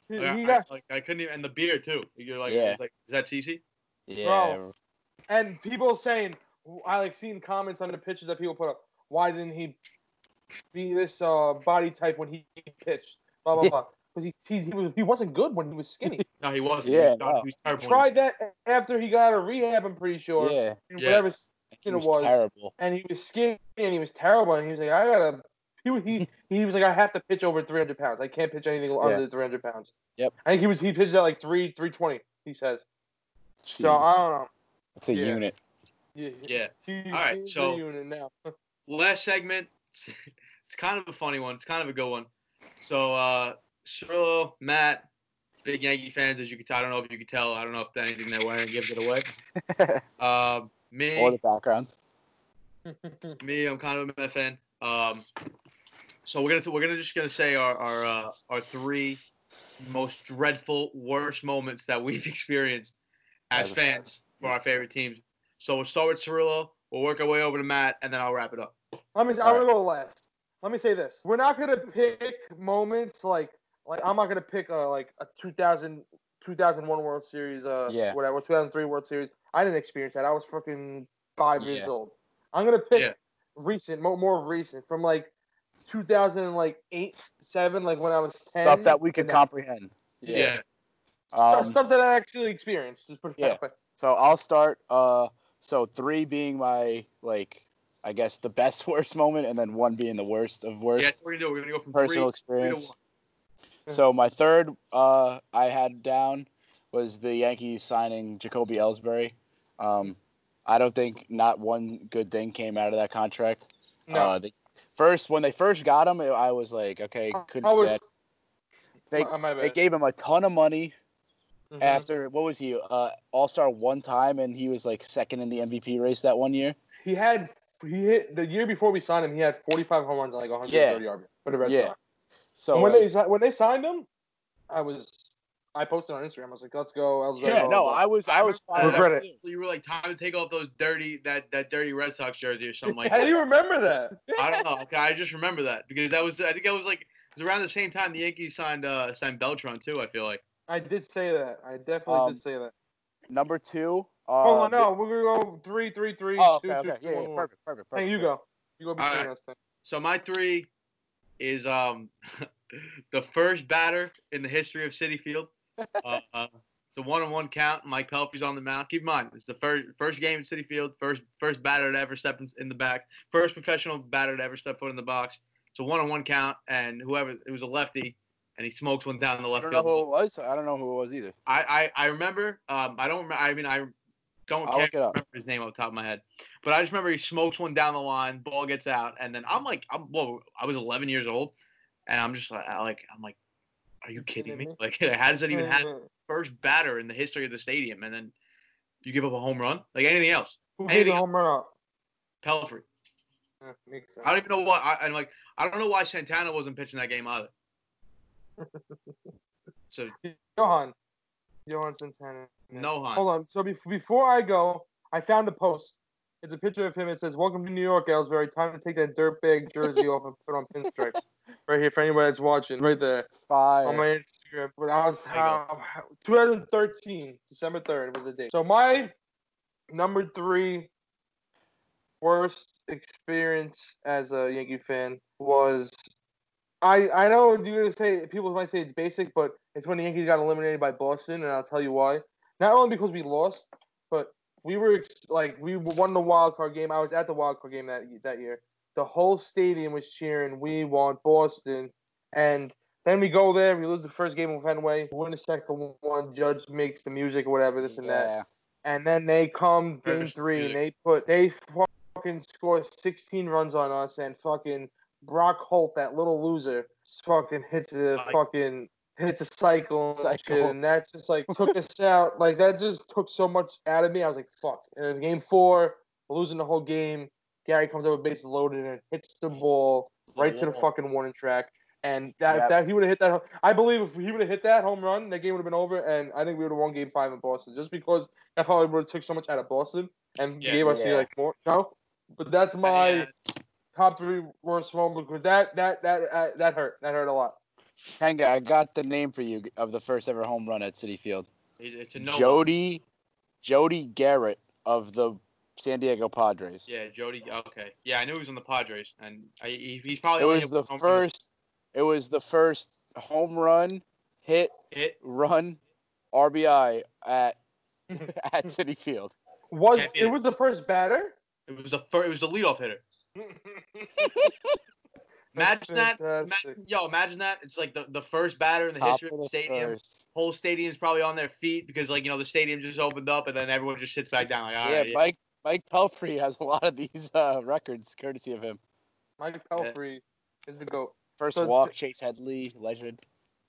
He, Like, he I, got, like I couldn't even, and the beard too. You're like, Yeah. like, is that CC? Yeah. and people saying, I like seeing comments on the pictures that people put up. Why didn't he be this uh, body type when he pitched? Blah blah Yeah. blah. Because he, he he was he wasn't good when he was skinny. No, he wasn't. Yeah, he was, no. he was terrible. Tried that after he got out of rehab. I'm pretty sure. Yeah. Yeah. Whatever He it was, was. terrible. and he was skinny and he was terrible and he was like I gotta he was- he he was like I have to pitch over 300 pounds I can't pitch anything under 300 pounds Yep. I think he was he pitched at like three 320 he says so I don't know It's a yeah. unit. Yeah. he, All right, so- now Last segment. It's kind of a funny one. It's kind of a good one. So, uh, Cirillo, Matt, big Yankee fans, as you can tell. I don't know if you can tell. I don't know if anything they're wearing gives it away. Um, me, All the backgrounds. me, I'm kind of a Met fan. Um, so we're gonna we're gonna just gonna say our our uh, our three most dreadful, worst moments that we've experienced as As a fan. fans for our favorite teams. So we'll start with Cirillo. We'll work our way over to Matt, and then I'll wrap it up. let me I'm All gonna go last let me say this we're not gonna pick moments like like I'm not gonna pick uh, like a 2000 2001 World Series uh Yeah. whatever 2003 World Series I didn't experience that I was fucking five years old I'm gonna pick Yeah. recent more, more recent from like 2000 like eight seven like when I was 10 Stuff that we could comprehend. Yeah. stuff, Um, stuff that I actually experienced just put it Yeah. that way. So I'll start. Uh, so three being my like, I guess the best worst moment, and then one being the worst of worst Yeah, that's what we're gonna do. We're gonna go from personal three, three to experience. one. So my third uh, I had down was the Yankees signing Jacoby Ellsbury. Um, I don't think not one good thing came out of that contract. no Uh, the, first when they first got him, I was like, okay, couldn't I was get. They my, my they gave him a ton of money Mhm. after what was he uh, All Star one time, and he was like second in the MVP race that one year. he had he hit the year before we signed him he had 45 home runs and like 130 RBI for the Red Yeah. Sox So And when uh, they when they signed him, I was I posted on Instagram. I was like, "Let's go, Ellsbury." yeah, blah, no, I was I was remember fine. Regret it. You were like, time to take off those dirty that that dirty Red Sox jersey or something like How do that. you remember that? I don't know. Okay, I just remember that because that was I think that was like it was around the same time the Yankees signed uh signed Beltran too. I feel like. I did say that. I definitely Um, did say that. Number two. Uh, Hold on, no, we're gonna go three, three, three, Oh, two, okay, two, okay. Yeah, one, yeah, one. perfect, perfect, perfect. Hey, you go. You go between Alright. us. Then. So my three is um the first batter in the history of Citi Field. Uh, uh, it's a one-on-one count. Mike Pelfrey's on the mound. Keep in mind, it's the first first game in Citi Field. First first batter to ever step in, in the back. First professional batter to ever step foot in the box. It's a one-on-one count, and whoever it was a lefty, and he smokes one down the I left don't know field. who it was. I don't know who it was either. I, I I remember. Um, I don't. remember I mean, I don't I'll care look it up. remember his name off the top of my head, but I just remember he smokes one down the line. Ball gets out, and then I'm like, I'm whoa. I was 11 years old, and I'm just like, I like, I'm like, are you kidding me? Like, how does that even happen? First batter in the history of the stadium, and then you give up a home run? Like anything else? Who hit the home run up? Pelfrey. Yeah, makes sense. I don't even know why. I, I'm like, I don't know why Santana wasn't pitching that game either. So Johan. Johan Santana. no Han. Hold on. So bef- before I go, I found a post. It's a picture of him. It says, "Welcome to New York, Ellsbury. Time to take that dirtbag jersey off and put on pinstripes." right here for anybody that's watching. Right there Fire. on my Instagram. But I was There uh, 2013, December 3rd was the date. So my number three worst experience as a Yankee fan was I I know you're gonna say people might say it's basic, but it's when the Yankees got eliminated by Boston, and I'll tell you why. Not only because we lost, but we were ex- like we won the wild card game. I was at the wild card game that that year. The whole stadium was cheering. We want Boston, and then we go there. We lose the first game of Fenway. We win the second one. Judge makes the music or whatever, this and that yeah. and then they come game Nervous three and they put they fucking score 16 runs on us and fucking Brock Holt, that little loser, fucking hits the Like- fucking hits a cycle and Cycle. shit, and that just like took us out. Like that just took so much out of me. I was like, fuck. And then game four, losing the whole game. Gary comes up with bases loaded and hits the ball right to the fucking warning track. And that, Yep. if that he would have hit that, I believe if he would have hit that home run, that game would have been over, and I think we would have won Game Five in Boston, just because that probably would have took so much out of Boston and Yeah. gave us the like more. No, but that's my Yeah. Top three worst home because that that that uh, that hurt. That hurt a lot. Tenga, I got the name for you of the first ever home run at Citi Field. It's a no. Jody, Jody Gerut of the San Diego Padres. Yeah, Jody. Okay. Yeah, I knew he was on the Padres, and I, he, he's probably. It was the home run first. It was the first home run, hit, hit. run, RBI at at Citi Field. Was it it. was the first batter? It was the fir- It was the leadoff hitter. That's Imagine that. Ima- fantastic. yo, imagine that. It's like the, the first batter in the Top history of of the the stadium. first. Whole stadium's probably on their feet because like you know the stadium just opened up and then everyone just sits back down like all yeah, right. Mike Mike Pelfrey has a lot of these uh, records courtesy of him. Mike Pelfrey is the goat. First So- walk, Chase Headley, legend.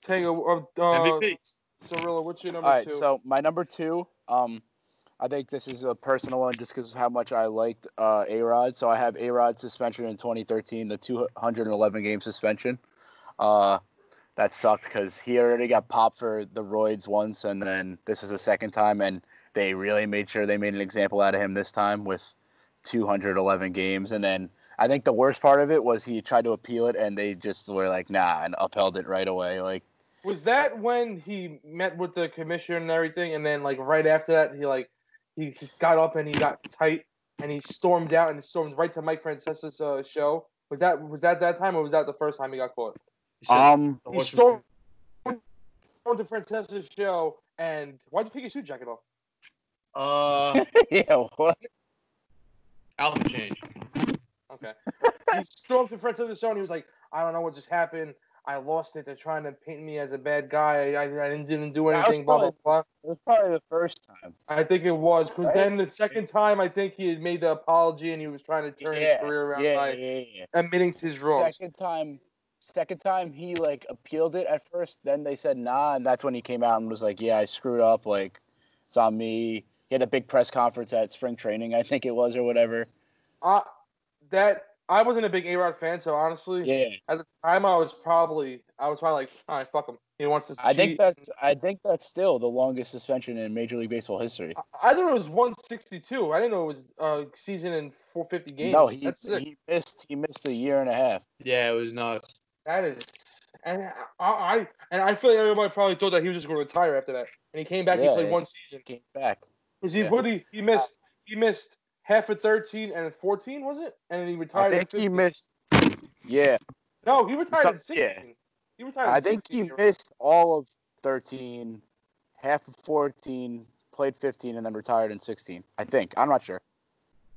Tango, uh, uh, MVP. Cirillo, what's your number All right, two? so my number two, um, I think this is a personal one just because of how much I liked uh, A Rod. So I have A Rod suspension in 2013, the 211 game suspension. Uh, that sucked because he already got popped for the roids once, and then this was the second time, and they really made sure they made an example out of him this time with 211 games. And then I think the worst part of it was he tried to appeal it, and they just were like, nah, and upheld it right away. Like, was that when he met with the commissioner and everything, and then like right after that, he like he, he got up and he got tight and he stormed out and stormed right to Mike Francesa's uh, show. Was that was that that time or was that the first time he got caught? He um, He stormed stormed to Francesa's show and why'd you take your suit jacket off? uh, yeah, what? album change. Okay. he stormed to Francesa's show and he was like, I don't know what just happened. I lost it. They're trying to paint me as a bad guy. I, I, didn't, didn't do anything. Blah blah blah. It was probably the first time. I think it was because Right? then the second time I think he had made the apology and he was trying to turn his career around yeah, by yeah, yeah. admitting to his wrongs. Second time, second time he like appealed it at first. Then they said nah, and that's when he came out and was like, "Yeah, I screwed up. Like, it's on me." He had a big press conference at spring training, I think it was, or whatever. Uh, that I wasn't a big A Rod fan, so honestly, Yeah, at the time I was probably I was probably like, all right, fuck him. He wants to. I think that's I think that's still the longest suspension in Major League Baseball history. I, I thought it was 162. I didn't know it was uh season in 450 games. No, he That's he missed he missed a year and a half. Yeah, it was nuts. That is, and I, I and I feel like everybody probably thought that he was just going to retire after that, and he came back. Yeah, he played one season. Came back. Because he Yeah. what he he missed he missed half of 13 and 14 was it? And then he I retired. at think he missed. Yeah, No, he retired Some- at 16. yeah. He retired. I think 16. he missed all of 13, half of 14, played 15, and then retired in 16. I think. I'm not sure.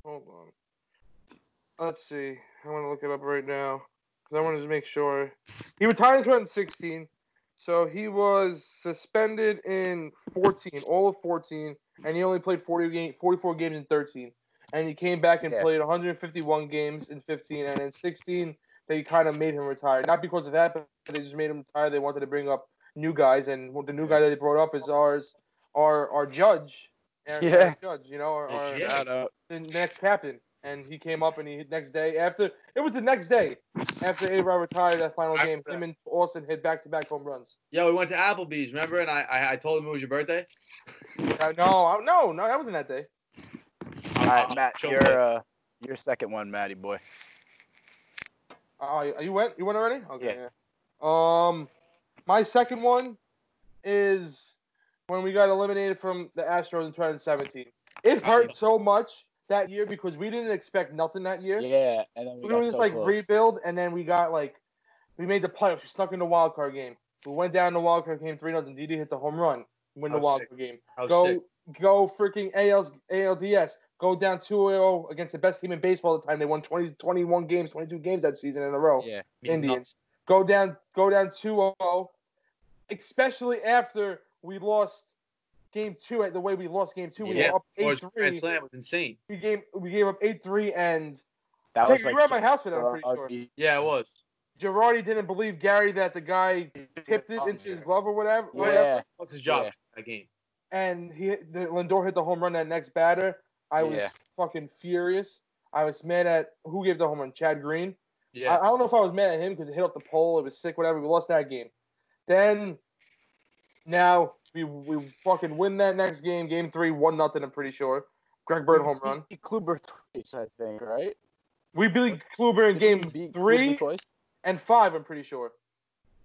Hold on. Let's see. I want to look it up right now because I wanted to make sure. He retired in 2016, so he was suspended in 14, all of 14, and he only played 40 game, 44 games in 13. And he came back and Yeah. played 151 games in 15, and in 16 they kind of made him retire. Not because of that, but they just made him retire. They wanted to bring up new guys, and the new guy that they brought up is ours, our our judge. Aaron Yeah. Judge, you know, our, our, Yeah. The next captain, and he came up and he next day after it was the next day after A Rod retired that final After game. that. Him and Austin hit back to back home runs. Yeah, we went to Applebee's, remember? And I, I, I told him it was your birthday. Uh, no, I- no, no, that wasn't that day. All right, Matt, Show your uh, your second one, Matty boy. Uh, you went? You went already? Okay. Yeah. yeah. Um, my second one is when we got eliminated from the Astros in 2017. It hurt so much that year because we didn't expect nothing that year. Yeah, and then we, we were just so like close. rebuild, and then we got like we made the playoffs. We snuck in the wild card game. We went down the wild card game three 0 and Didi hit the home run, win the wild sick. card game. Go sick. Go freaking AL's, ALDS. Go down 2-0 against the best team in baseball at the time. They won 20, 21 games, 22 games that season in a row. Yeah, Means Indians. Go down go down 2-0, especially after we lost game two at the way we lost game two. We Yeah, were up Or 8-3. Grand Slam was insane. We gave we gave up 8-3 and that Hey, was you like. were at my house for that, I'm pretty sure. Yeah, it was. Girardi didn't believe Gary that the guy tipped it oh, into his glove or whatever. Yeah. whatever. What's his job Yeah. that game? And he hit- the Lindor hit the home run that next batter. I was Yeah. fucking furious. I was mad at who gave the home run, Chad Green. I, Yeah. I don't know if I was mad at him because it hit off the pole. It was sick, whatever. We lost that game. Then now we we fucking win that next game, game three, one nothing. I'm pretty sure. Greg Bird home run. Beat Kluber twice, I think, right? We beat Kluber in game Beat Kluber three twice. and five. I'm pretty sure.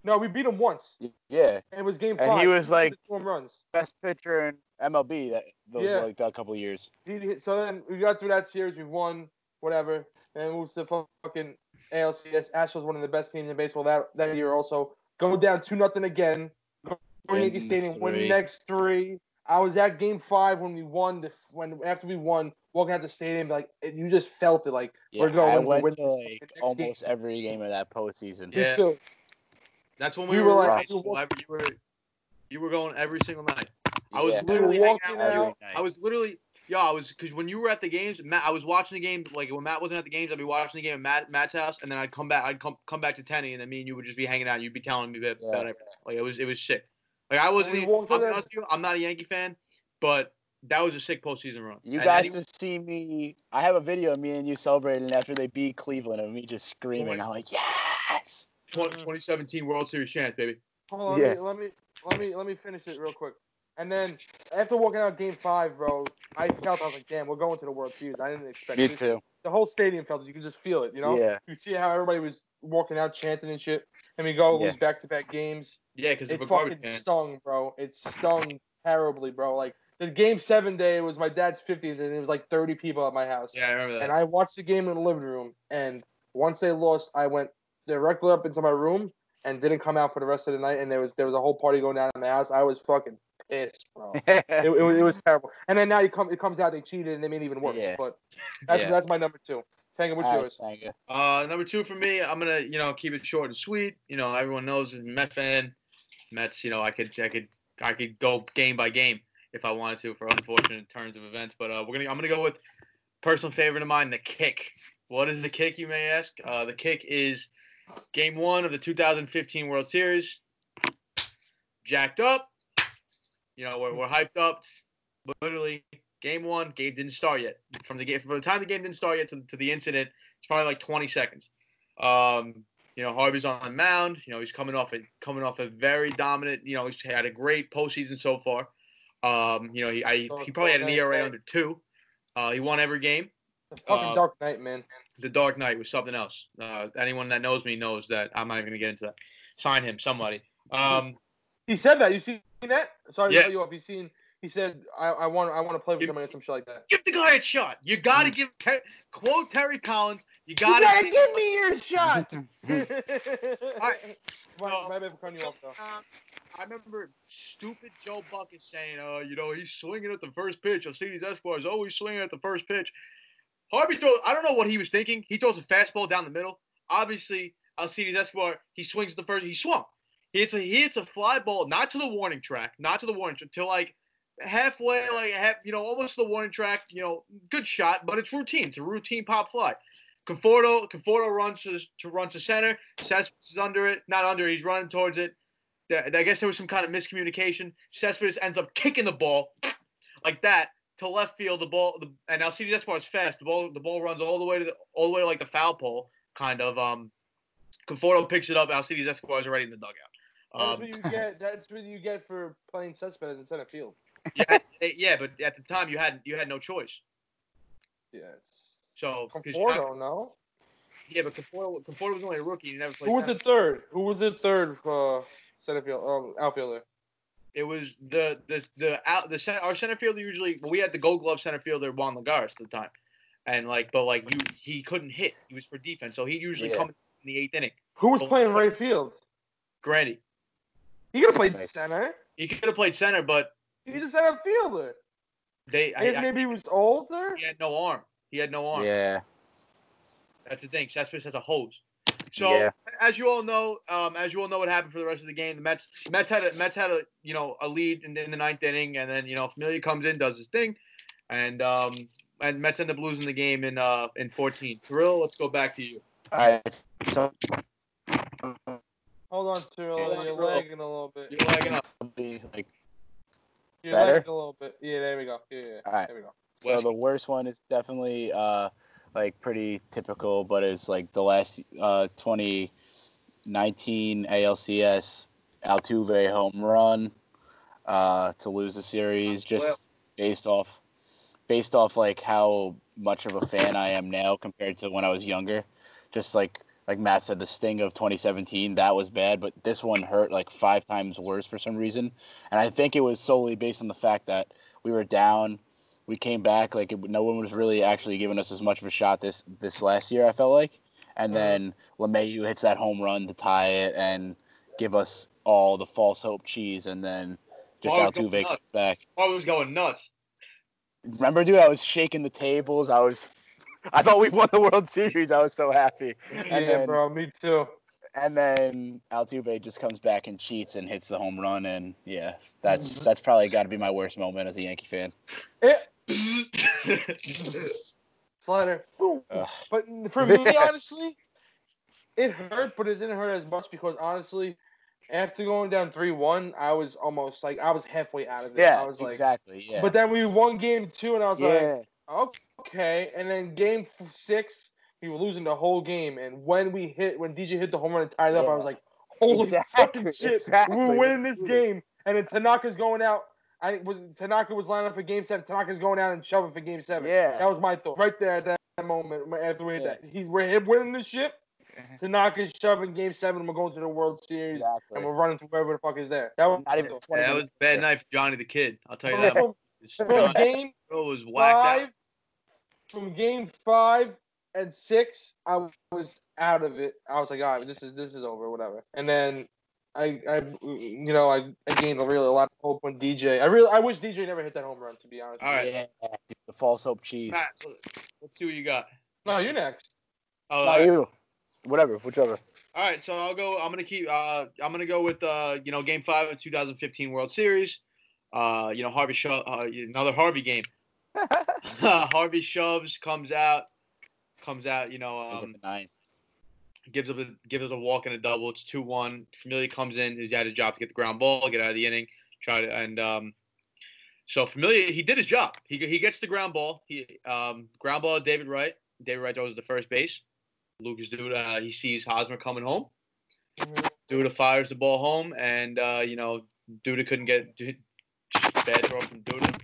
No, we beat him once. Yeah, And it was game five. And he was like- home runs. best pitcher in MLB that those Yeah. like that couple of years. He So then we got through that series. We won, whatever, and moved to fucking ALCS. Astros one of the best teams in baseball that that year. Also, go down two nothing again. Go to Win Yankee Stadium, win the next three. I was at Game Five when we won. The when after we won, walking out the stadium, like it, you just felt it. Like Yeah, we're going I to went win to like next almost every game of that postseason. game. Yeah. Me too. That's when we, We were, were like- we you were you were going every single night. I was Yeah, literally We hanging walking out. every out. night. I was literally yeah, I was because when you were at the games, Matt, I was watching the game. Like when Matt wasn't at the games, I'd be watching the game at Matt, Matt's house, and then I'd come back. I'd come come back to Tenny, and then me and you would just be hanging out. And You'd be telling me about, Yeah. everything. Like it was it was sick. Like I wasn't. even- I'm, that- honest you, I'm not a Yankee fan, but that was a sick postseason run. You And got any- to see me. I have a video of me and you celebrating after they beat Cleveland of me just screaming. I'm like, yes. 20, mm. 2017 World Series chance, baby. Hold on, Yeah. let, me, let me let me let me finish it real quick. And then after walking out game five, bro, I felt I was like, damn, we're going to the World Series. I didn't expect Me it. too. The whole stadium felt it. You could just feel it, you know? Yeah. You see how everybody was walking out chanting and shit. And we go Yeah. lose back to back games. Yeah, because It fucking can. stung, bro. It stung terribly, bro. Like the game seven day was my dad's 50th, and it was like 30 people at my house. Yeah, I remember that. And I watched the game in the living room. And once they lost, I went directly up into my room and didn't come out for the rest of the night. And there was there was a whole party going down in my house. I was fucking pissed, bro. it, it, was, it was terrible. And then now you come it comes out they cheated and they made it even worse. Yeah. But that's Yeah. that's my number two. Tango, what's All right, yours? thank you. Uh, number two for me, I'm gonna you know keep it short and sweet. You know, everyone knows I'm a Met fan. Mets, you know, I could I could I could go game by game if I wanted to for unfortunate turns of events. But uh, we're gonna I'm gonna go with personal favorite of mine, the kick. What is the kick, you may ask? Uh, the kick is game one of the 2015 World Series. Jacked up. You know, we're, we're hyped up. Literally, game one, game didn't start yet. From the game, from the time the game didn't start yet to, to the incident, it's probably like 20 seconds. Um, you know, Harvey's on the mound. You know, he's coming off a coming off a very dominant. You know, he's had a great postseason so far. Um, you know, he I, he probably had an ERA under two. Uh, he won every game. The fucking uh, Dark Knight, man. The Dark Knight was something else. Uh, anyone that knows me knows that I'm not even gonna get into that. Sign him, somebody. Um, He said that. You seen that? Sorry Yeah. to cut you off. You seen. He said, "I, I want I want to play with You- somebody or some shit like that." give the guy a shot. You gotta give quote Terry Collins. You gotta, give me your shot. right. My, So- my bad for you off, though. Uh, I remember stupid Joe Bucket saying, uh, you know, he's swinging at the first pitch. Alcides Escobar is always swinging at the first pitch. Harvey throws, I don't know what he was thinking. He throws a fastball down the middle. Obviously, uh, Alcides Escobar, he swings at the first, he swung. He hits a, he hits a fly ball, not to the warning track, not to the warning track, to like halfway, like, half, you know, almost to the warning track, you know, good shot, but it's routine. It's a routine pop fly. Conforto, Conforto runs to, to runs to center. Cespedes is under it, not under. He's running towards it. I guess there was some kind of miscommunication. Cespedes ends up kicking the ball like that to left field. The ball, the, and Alcides Escobar is fast. The ball, the ball runs all the way to the, all the way to like the foul pole, kind of. Um, Conforto picks it up. Alcides Escobar is already in the dugout. That's Um, what you get. That's what you get for playing Cespedes in center field. yeah, yeah, but at the time you had you had no choice. Yeah. So So 'cause not- Conforto, no. yeah, but Conforto, Conforto was only a rookie. He never played. Who was the third? Who was the third uh, center field? Um, outfielder. It was the the the out the center, our center fielder usually. Well, we had the Gold Glove center fielder Juan Lagares at the time, and like, but like you, he couldn't hit. He was for defense, so he usually Yeah. come in the eighth inning. Who was Well, playing uh, right field? Grandy, He could have played Nice. center. he could have played center, but He's a center fielder. they I, Maybe I, maybe he was older. he had no arm. He had no arm. Yeah. That's the thing. Cespedes has a hose. So Yeah. as you all know, um, as you all know what happened for the rest of the game, the Mets Mets had a Mets had a you know a lead in, in the ninth inning, and then you know Familia comes in, does his thing, and um and Mets end up losing the game in uh in 14. Thrill, let's go back to you. All right. So Hold Hold on, Cyril. Yeah, You're Cyril. lagging a little bit. You're lagging up. Like, You're Better? lagging a little bit. Yeah, there we go. Yeah, yeah. All right. There we go. so West- the worst one is definitely uh like pretty typical, but it's like the last uh 2019 ALCS Altuve home run uh to lose the series just based off based off like how much of a fan I am now compared to when I was younger. Just like like Matt said, the sting of 2017 that was bad, but this one hurt like five times worse for some reason, and I think it was solely based on the fact that we were down, we came back like it, no one was really actually giving us as much of a shot this this last year. I felt like, and then LeMahieu hits that home run to tie it and give us all the false hope cheese, and then just Oh, it's going Altuve comes back. I was going nuts. Remember, dude, I was shaking the tables. I was, I thought we won the World Series. I was so happy. And yeah, then, bro. Me too. and then Altuve just comes back and cheats and hits the home run, and yeah, that's mm-hmm. that's probably got to be my worst moment as a Yankee fan. Slider. Ugh. But for me, honestly, it hurt, but it didn't hurt as much because honestly, after going down three one, I was almost like I was halfway out of it. Yeah, I was like, exactly. Yeah. but then we won game two, and I was like, okay. And then game six, we were losing the whole game. And when we hit, when DJ hit the home run and tied it up, I was like, holy Exactly, fucking shit, exactly. we're winning this game. And then Tanaka's going out. I think was Tanaka was lining up for game seven. Tanaka's going out and shoving for game seven. Yeah. That was my thought right there at that moment after we hit Yeah. that. He's we're hit winning this shit. Tanaka's shoving game seven. and We're going to the World Series. Exactly. And we're running to wherever the fuck is there. That was Not even my thought. 20 Yeah, that was a bad night for Johnny the Kid. I'll tell you that. From, from game was whacked out. five, from game five and six, I was out of it. I was like, all right, this is this is over, whatever. And then I, I, you know, I, I gained a really a lot of hope when DJ. I really, I wish DJ never hit that home run. To be honest. All right. Yeah, dude, the false hope cheese. Matt, let's see what you got. No, you're next. Oh, all Not right. you. Whatever, whichever. All right, so I'll go. I'm gonna keep. Uh, I'm gonna go with uh, you know, Game Five of 2015 World Series. Uh, you know, Harvey Sho- uh, another Harvey game. Harvey shoves, comes out, comes out. You know, um, Nine. Gives up a gives us a walk and a double. It's two one. Familia comes in. He's had a job to get the ground ball, get out of the inning, try to and um. So Familia, he did his job. He he gets the ground ball. He um ground ball. David Wright. David Wright throws the first base. Lucas Duda, uh, he sees Hosmer coming home. Duda fires the ball home, and uh, you know Duda couldn't get bad throw from Duda.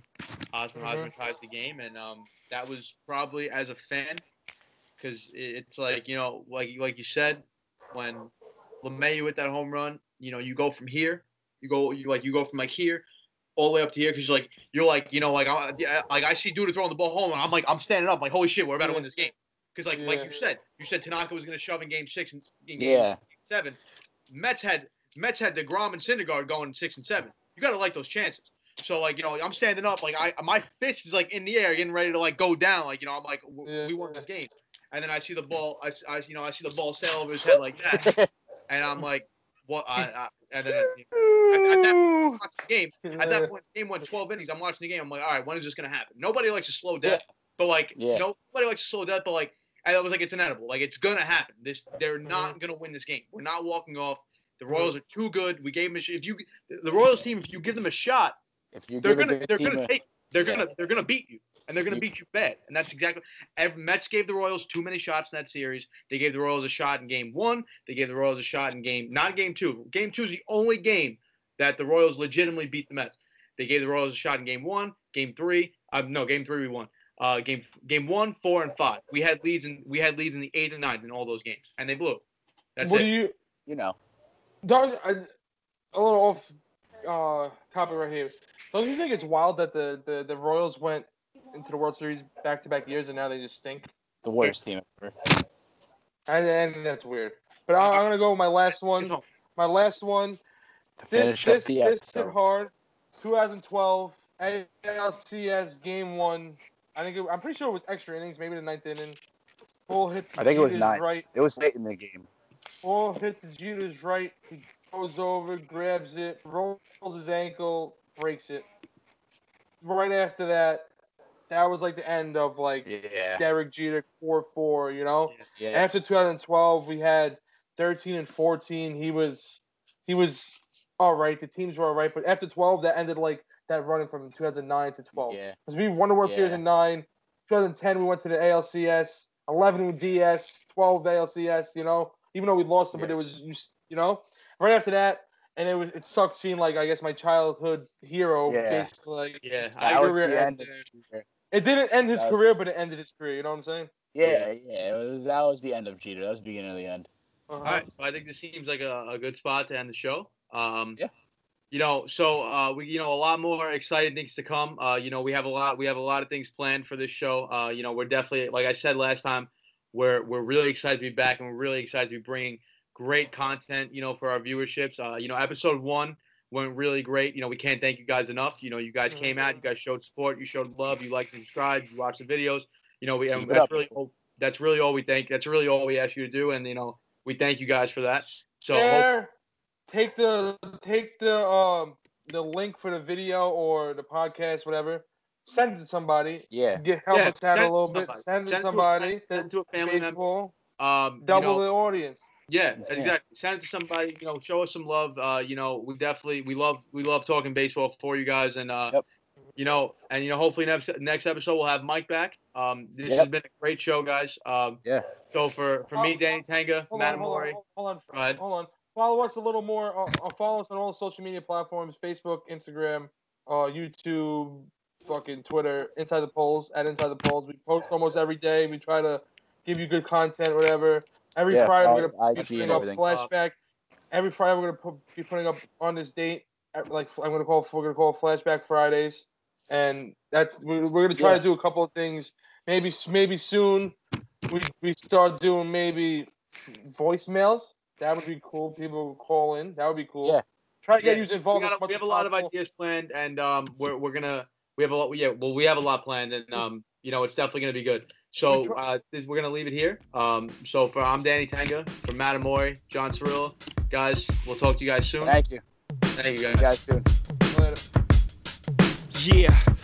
Hosmer Mhm. Hosmer ties the game, and um, that was probably as a fan, because it's like you know, like like you said, when LeMahieu with that home run, you know, you go from here, you go you like you go from like here. All the way up to here, because you're like you're like you know like I, like I see Duda throwing the ball home, and I'm like I'm standing up like holy shit, we're about to win this game, because like like you said, you said Tanaka was gonna shove in game six and in game Yeah. seven. Mets had Mets had deGrom and Syndergaard going in six and seven. You gotta like those chances. So like you know I'm standing up like I my fist is like in the air getting ready to like go down like you know I'm like w- Yeah. we won this game, and then I see the ball I, s- I- you know I see the ball sail over his head like that, and I'm like what? I, I and then at, at that point, the game. At that point the game went 12 innings. I'm watching the game. I'm like all right when is this gonna happen? Nobody likes to slow down but like Yeah. nobody likes to slow down but like and I was like it's inevitable. Like it's gonna happen. This they're mm-hmm. not gonna win this game. We're not walking off. The mm-hmm. Royals are too good. We gave them a sh- if you the Royals team if you give them a shot If you they're gonna they're gonna a- take they're Yeah. gonna they're gonna beat you and they're gonna beat you bad and that's exactly ev- Mets gave the Royals too many shots in that series. They gave the Royals a shot in game one. They gave the Royals a shot in game not game two. Game two is the only game that the Royals legitimately beat the Mets. They gave the Royals a shot in game one game three uh, no game three we won. Uh, game game one four and five. We had leads in we had leads in the eighth and ninth in all those games. And they blew that's what it. do you? you know. Don't I, a little off uh, topic right here. Don't you think it's wild that the, the, the Royals went into the World Series back to back years and now they just stink? The worst team ever. And, and that's weird. But I, I'm gonna go with my last one. My last one. To This finish this up the this hit hard. 2012 ALCS Game One. I think it, I'm pretty sure it was extra innings, maybe the ninth inning. Full hit. to I think it was Jeter's nine. Right. It was late in the game. Full hit to Jeter's right. He goes over, grabs it, rolls his ankle, breaks it. Right after that, that was like the end of like Yeah. Derek Jeter 4-4. You know. Yeah. After 2012, we had 13 and 14. He was he was all right. The teams were all right, but after 12, that ended like that running from 2009 to 12. Yeah. Because we won the World Series in nine. 2010, we went to the ALCS. 11 with DS. 12 ALCS. You know, even though we lost it, but it was you, you know, right after that, and it was it sucked seeing like I guess my childhood hero Yeah. basically like Yeah, his I That was the end ended. Of the year. It didn't end his That was- career, but it ended his career. You know what I'm saying? Yeah, yeah. It was that was the end of Jeter. That was the beginning of the end. Uh-huh. All right, so I think this seems like a, a good spot to end the show. Um, Yeah. You know, so uh, we, you know, a lot more exciting things to come. Uh, you know, we have a lot, we have a lot of things planned for this show. Uh, you know, we're definitely, like I said last time, we're we're really excited to be back, and we're really excited to be bringing great content. You know, for our viewerships. Uh, you know, episode one went really great. You know, we can't thank you guys enough. You know, you guys came out, you guys showed support, you showed love, you liked and subscribed, you watched the videos. You know, we and Keep that's up. really all, that's really all we thank. That's really all we ask you to do, and you know, we thank you guys for that. So hope- take the take the um the link for the video or the podcast, whatever. Send it to somebody. Yeah. Get help Yeah, us out a it to little bit. Send it Send it to somebody. friend, send it to a family member. baseball, um, you double know, the audience. Yeah, Yeah. exactly. Send it to somebody. You know, show us some love. Uh, you know, we definitely we love we love talking baseball for you guys, and uh, Yep. you know, and you know, hopefully next next episode we'll have Mike back. Um, this Yep. has been a great show, guys. Um, Yeah. so for for me, Danny Tanga, Hold Matt on, hold on, Amore, hold- hold on, Go hold on. Follow us a little more. Uh, uh, follow us on all social media platforms: Facebook, Instagram, uh, YouTube, fucking Twitter. Inside the polls at Inside the Polls. We post almost every day. We try to give you good content, whatever. Every Yeah, Friday we're gonna be putting up everything. flashback. Every Friday we're gonna put, be putting up on this date. Like I'm gonna call we're gonna call flashback Fridays, and that's we're, we're gonna try Yeah. to do a couple of things. Maybe maybe soon we we start doing maybe voicemails. That would be cool. People would call in. That would be cool. Yeah. Try to get Yeah, you we, involved. got as a- we have a as lot of ideas planned, and um, we're we're gonna we have a lot. Yeah, well, we have a lot planned, and um, you know, it's definitely gonna be good. So uh, we're gonna leave it here. Um, so for I'm Danny Tanga, for Matt Amore, John Cirillo, guys, we'll talk to you guys soon. Thank you. Thank you guys. See guys. you guys soon. Later. Yeah,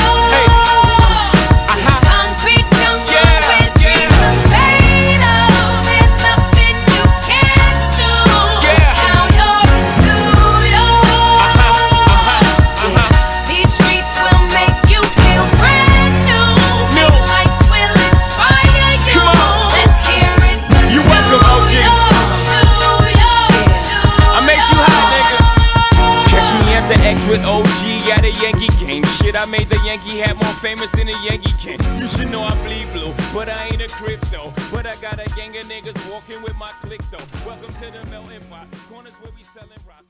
I made the Yankee hat more famous than a Yankee can. You should know I bleed blue, but I ain't a crypto. But I got a gang of niggas walking with my click though. Welcome to the melting pot. Corners where we selling rock.